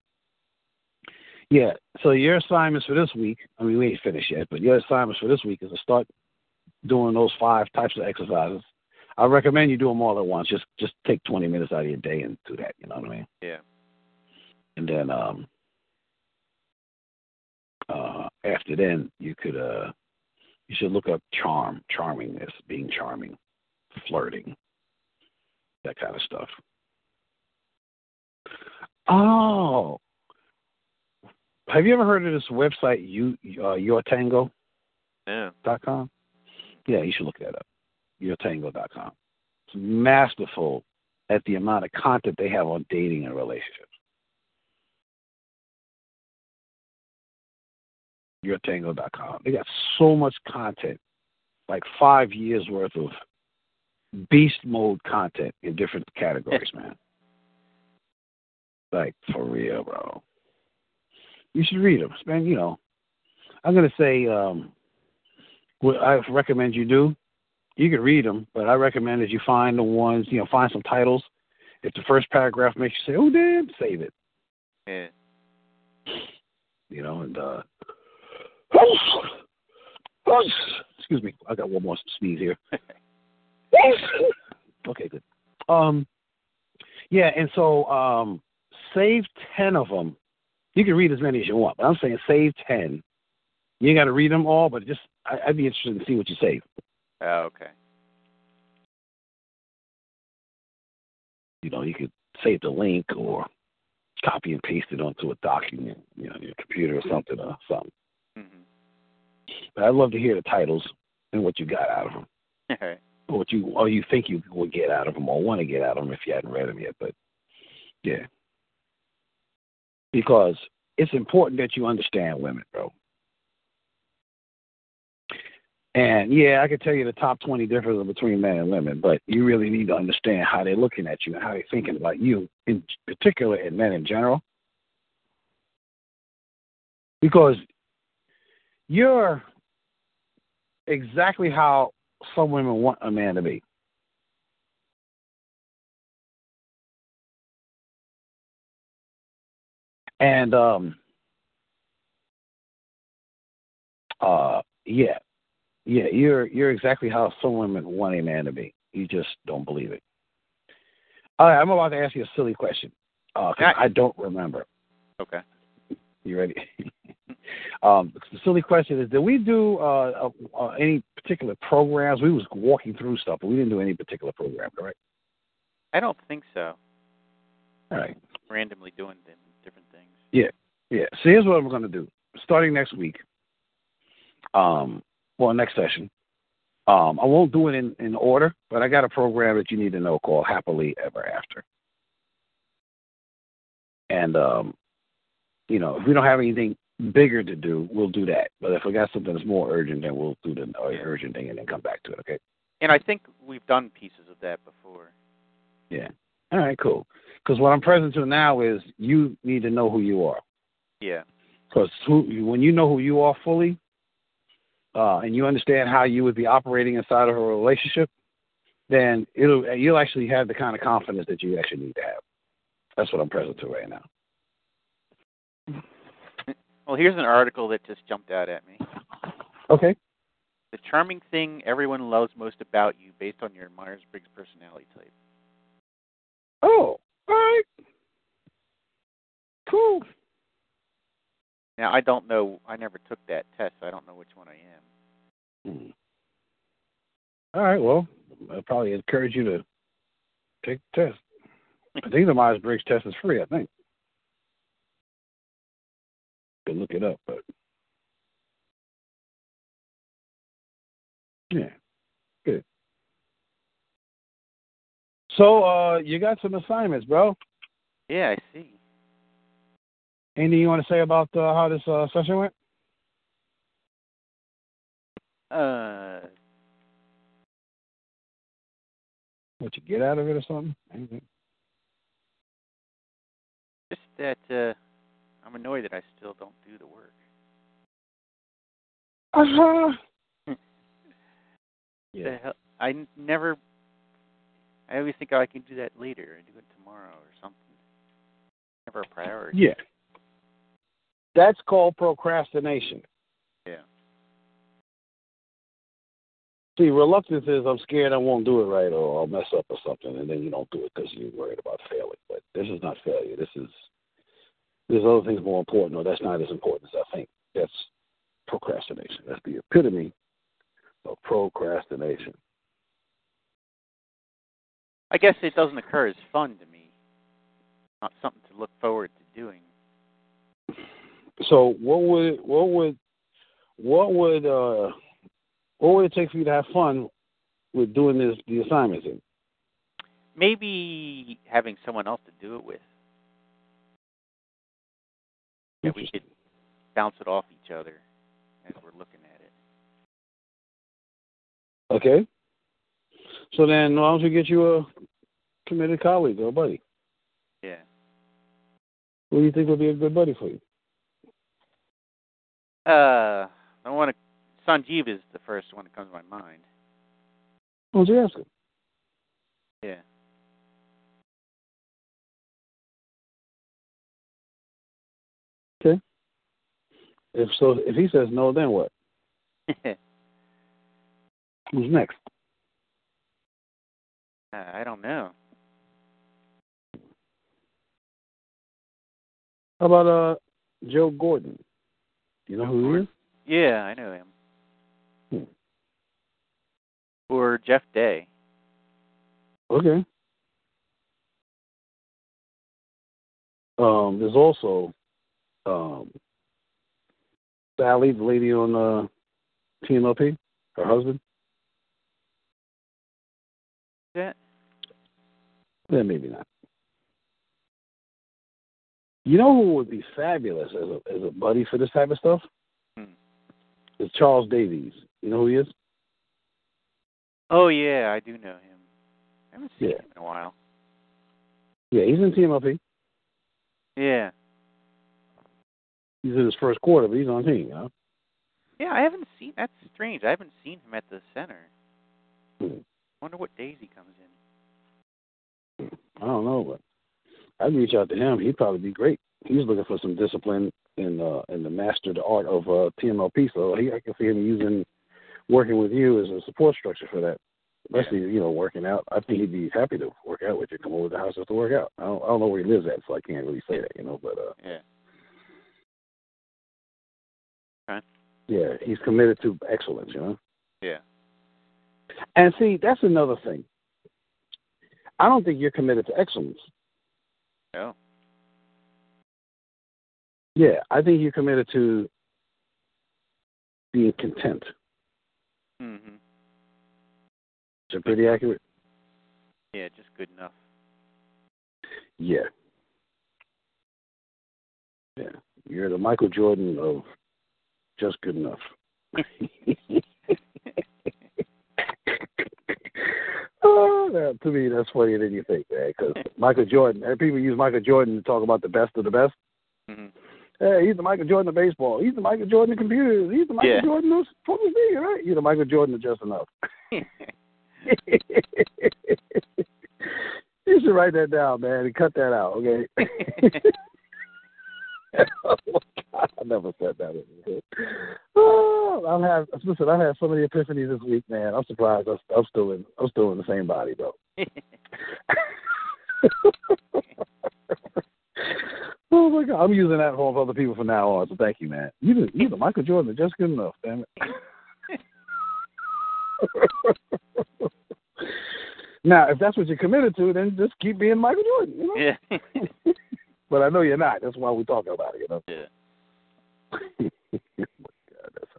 yeah. So your assignments for this week, I mean, we ain't finished yet, but your assignments for this week is to start doing those five types of exercises. I recommend you do them all at once. Just just take 20 minutes out of your day and do that. You know what I mean? Yeah. And then um uh after then you could uh you should look up charm charmingness being charming flirting that kind of stuff. Oh! Have you ever heard of this website you uh yourtango? Yeah. dot com? Yeah you should look that up. Yourtango.com it's masterful at the amount of content they have on dating and relationships yourtango.com. They got so much content, like five years worth of beast mode content in different categories, man. Like for real, bro. You should read them, man. You know, I'm gonna say um, what I recommend you do. You can read them, but I recommend that you find the ones, you know, find some titles. If the first paragraph makes you say, "Oh, damn," save it. Yeah. you know, and uh excuse me, I got one more sneeze here. okay, good. Um yeah, and so um save ten of them. You can read as many as you want, but I'm saying save ten. You ain't got to read them all, but just I, I'd be interested to see what you save. Oh, okay. you know, you could save the link or copy and paste it onto a document, you know, your computer or something or something. But I'd love to hear the titles and what you got out of them, All right. or what you or you think you would get out of them, or want to get out of them if you hadn't read them yet. But yeah, because it's important that you understand women, bro. And yeah, I could tell you the top 20 differences between men and women, but you really need to understand how they're looking at you and how they're thinking about you, in particular, and men in general. Because you're exactly how some women want a man to be. And um uh yeah. Yeah, you're you're exactly how some women want a man to be. You just don't believe it. All right, I'm about to ask you a silly question. Uh Yeah. I don't remember. Okay. You ready? um, the silly question is: Did we do uh, uh, uh, any particular programs? We was walking through stuff, but we didn't do any particular program, correct? I don't think so. All right. Randomly doing different things. Yeah. Yeah. So here's what I'm going to do. Starting next week, um, well, next session, um, I won't do it in, in order, but I got a program that you need to know called Happily Ever After. And, um, you know, if we don't have anything bigger to do, we'll do that. But if we got something that's more urgent, then we'll do the uh, urgent thing and then come back to it, okay? And I think we've done pieces of that before. Yeah. All right, cool. Because what I'm present to now is you need to know who you are. Yeah. Because when you know who you are fully, uh, and you understand how you would be operating inside of a relationship, then it'll you'll actually have the kind of confidence that you actually need to have. That's what I'm present to right now. Well, here's an article that just jumped out at me. Okay. The charming thing everyone loves most about you based on your Myers Briggs personality type. Oh, all right. Cool. Now, I don't know. I never took that test, so I don't know which one I am. Hmm. All right. Well, I'd probably encourage you to take the test. I think the Myers Briggs test is free. I think. Could look it up, but yeah, good. So, uh, you got some assignments, bro. Yeah, I see. Anything you want to say about uh, how this uh, session went? Uh, What you get out of it or something? Anything? just that uh, I'm annoyed that I still don't do the work. Uh-huh. The hell? I n- never. I always think oh, I can do that later. I do it tomorrow or something. Never a priority. Yeah. That's called procrastination. Yeah. See, reluctance is I'm scared I won't do it right or I'll mess up or something, and then you don't do it because you're worried about failing. But this is not failure. This is there's other things more important, or that's not as important as I think. That's procrastination. That's the epitome of procrastination. I guess it doesn't occur as fun to me. Not something to look forward to doing. So what would what would what would uh what would it take for you to have fun with doing this the assignments in? Maybe having someone else to do it with. That we could bounce it off each other as we're looking at it. Okay. So then why don't you get you a committed colleague or a buddy? Yeah. Who do you think would be a good buddy for you? Uh, I want to. Sanjeev is the first one that comes to my mind. Why don't you ask him? Yeah. If so if he says no, then what? Who's next? Uh, I don't know. How about uh Joe Gordon? You know who he is? Yeah, I know him. Hmm. Or Jeff Day. Okay. Um, there's also um, Sally, the lady on uh, TMLP, her husband. That Yeah, maybe not. You know who would be fabulous as a as a buddy for this type of stuff? Hmm. Is Charles Davies. You know who he is? Oh yeah, I do know him. I haven't seen Yeah. him in a while. Yeah, he's in TMLP. Yeah. He's in his first quarter, but he's on team. You know? Yeah, I haven't seen that's strange. I haven't seen him at the center. Hmm. Wonder what days he comes in. I don't know, but I'd reach out to him. He'd probably be great. He's looking for some discipline in uh in the master the art of uh TMLP. So he, I can see him using working with you as a support structure for that. Especially, you know, working out. I think he'd be happy to work out with you, come over to the house just to work out. I don't, I don't know where he lives at, so I can't really say that, you know, but uh Yeah. Yeah, he's committed to excellence, you know. Yeah. And see, that's another thing. I don't think you're committed to excellence. Oh. Yeah, I think you're committed to being content. Mhm. Is pretty accurate? Yeah, just good enough. Yeah. Yeah. You're the Michael Jordan of just good enough. oh, that, to me, that's funnier than you think, man. Because Michael Jordan, and people use Michael Jordan to talk about the best of the best. Mhm. Hey, he's the Michael Jordan of baseball. He's the Michael Jordan of computers. He's the Michael Yeah. Jordan of football thing, right? You're the Michael Jordan of just enough. you should write that down, man, and cut that out, okay? Oh God, I never said that. in my head. Oh, I've had listen. I've had so many epiphanies this week, man. I'm surprised. I'm, I'm still in. I'm still in the same body, though. oh my God, I'm using that for other people from now on. So thank you, man. You the you the Michael Jordan, just good enough, damn it. now, if that's what you're committed to, then just keep being Michael Jordan. You know? yeah. But I know you're not. That's why we're talking about it. You know. yeah. oh my God, that's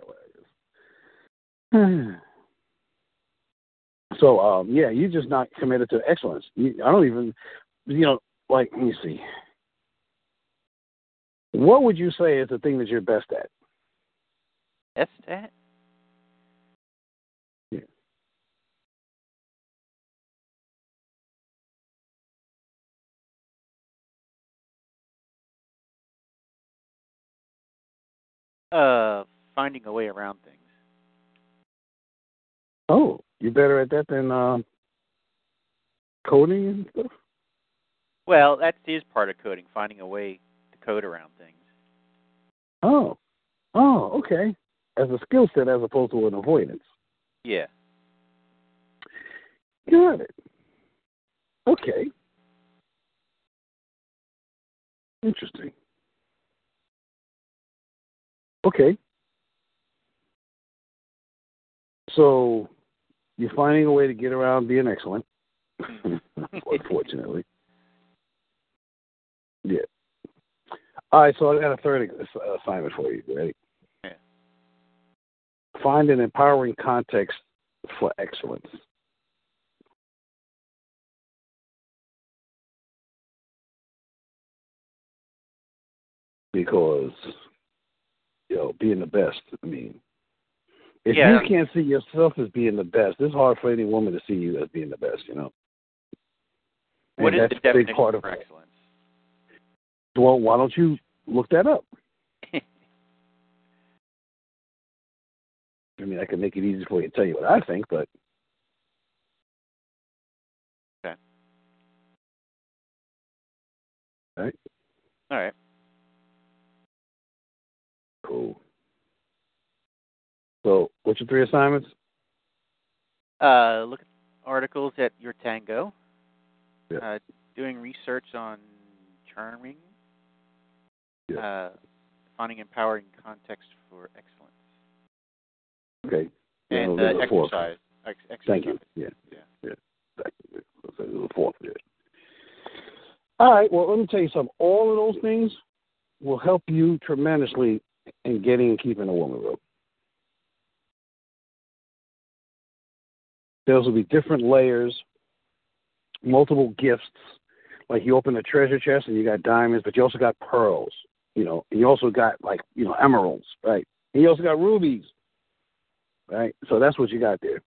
hilarious. so, um, yeah, you're just not committed to excellence. You, I don't even, you know, like let me see. What would you say is the thing that you're best at? Estat? Yeah. Uh finding a way around things. Oh, you're better at that than um, coding and stuff. Well, that is part of coding, finding a way to code around things. Oh, oh, okay. As a skill set, as opposed to an avoidance. Yeah. Got it. Okay. Interesting. Okay. So you're finding a way to get around being excellent. Unfortunately. Yeah. All right, so I got a third uh, assignment for you. Ready? Yeah. Find an empowering context for excellence. Because, you know, being the best, I mean, if Yeah. you can't see yourself as being the best, it's hard for any woman to see you as being the best, you know? What And is the big definition part of for excellence? Well, why don't you look that up? I mean, I can make it easy for you to tell you what I think, but Okay. All right. All right. Cool. So, what's your three assignments? Uh, look at articles at Your Tango. Yeah. Uh, doing research on charming. Yeah. Uh, finding empowering context for excellence. Okay. And uh, exercise. Ex- exercise. Thank you. Yeah. Yeah. Yeah. Thank you. So, the fourth. Yeah. All right. Well, let me tell you something. All of those things will help you tremendously in getting and keeping a woman, bro. Those will be different layers, multiple gifts. Like you open a treasure chest and you got diamonds, but you also got pearls, you know, and you also got like, you know, emeralds, right? And you also got rubies. Right? So that's what you got there.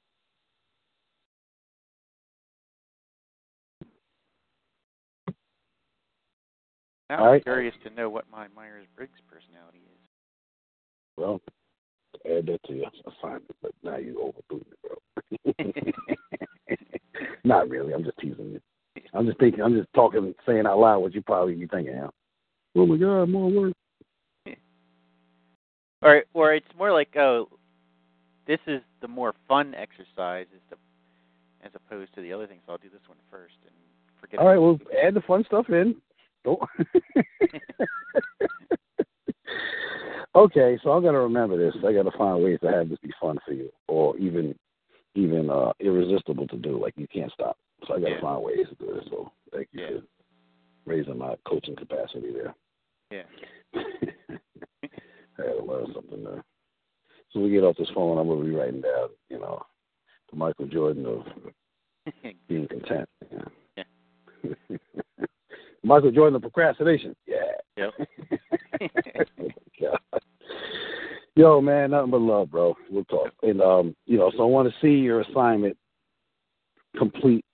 Now All I'm right. curious to know what my Myers Briggs personality is. Well, add that to your assignment, but now you overdoing it, bro. Not really. I'm just teasing you. I'm just thinking. I'm just talking, saying out loud what you probably be thinking. Now. Oh my God, more work. Or or it's more like oh, this is the more fun exercise is the, as opposed to the other things. So I'll do this one first and forget. All right, well, add the fun stuff in. Don't. okay, so I'm gonna remember this. I gotta find ways to have this be fun for you, or even, even uh irresistible to do. Like you can't stop. So I gotta Yeah. find ways to do this. So thank you Yeah. for raising my coaching capacity there. Yeah. I had to learn something there. So we get off this phone, I'm gonna be writing down, you know, the Michael Jordan of being content. Yeah. Michael Jordan of procrastination. Yeah. Yep. Yo, man, nothing but love, bro. We'll talk. And um, you know, so I want to see your assignment complete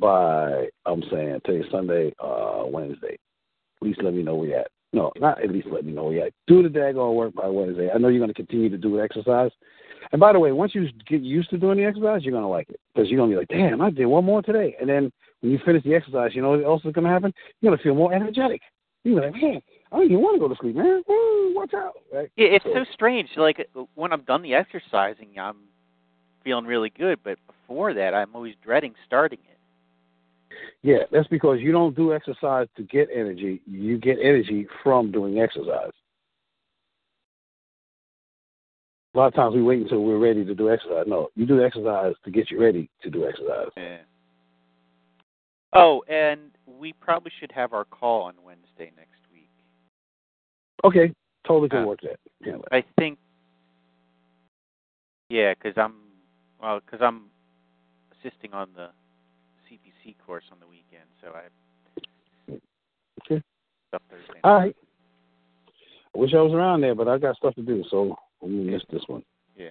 by I'm saying today Sunday, uh, Wednesday. At least let me know where you at. No, not at least let me know where you at. Do the daggone work by Wednesday. I know you're gonna continue to do exercise. And by the way, once you get used to doing the exercise, you're gonna like it because you're gonna be like, "Damn, I did one more today." And then when you finish the exercise, you know what else is gonna happen? You're gonna feel more energetic. You're like, "Man, I don't even want to go to sleep, man. Woo, watch out!" Right? Yeah, it's so strange. Like when I'm done the exercising, I'm feeling really good, but before that, I'm always dreading starting it. Yeah, that's because you don't do exercise to get energy. You get energy from doing exercise. A lot of times we wait until we're ready to do exercise. No, you do exercise to get you ready to do exercise. Yeah. Oh, and we probably should have our call on Wednesday next week. Okay, totally can Uh, work that. Yeah, I think. Yeah, because I'm well, because I'm assisting on the CPC course on the weekend, so I. Okay. All right. I wish I was around there, but I got stuff to do, so I'm gonna miss this one. Yeah.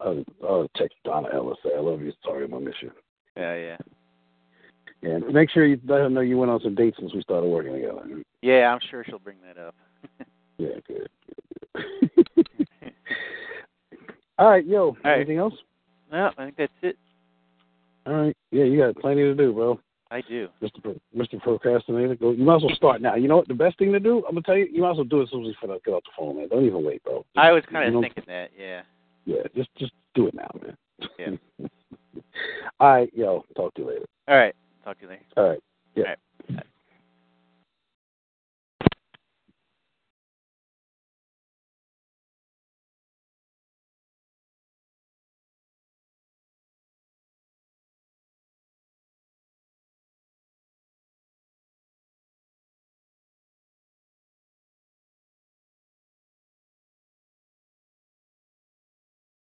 I'll, I'll text Donna Ellis. Say I love you. Sorry, I'm gonna miss you. Yeah, yeah. And make sure you let her know you went on some dates since we started working together. Yeah, I'm sure she'll bring that up. Yeah, good. good. All right, yo. right. Anything else? no, I think that's it. All right. Yeah, you got plenty to do, bro. I do. Mr. Pro- Mr. Procrastinator. Go. You might as well start now. You know what? The best thing to do, I'm gonna tell you, you might as well do it as soon as we get off the phone, man. Don't even wait, bro. Just- I was kind of thinking that. Yeah. Yeah, just just do it now, man. Yeah. All right, yo. Talk to you later. All right. Talk to you later. All right. Yeah. All right.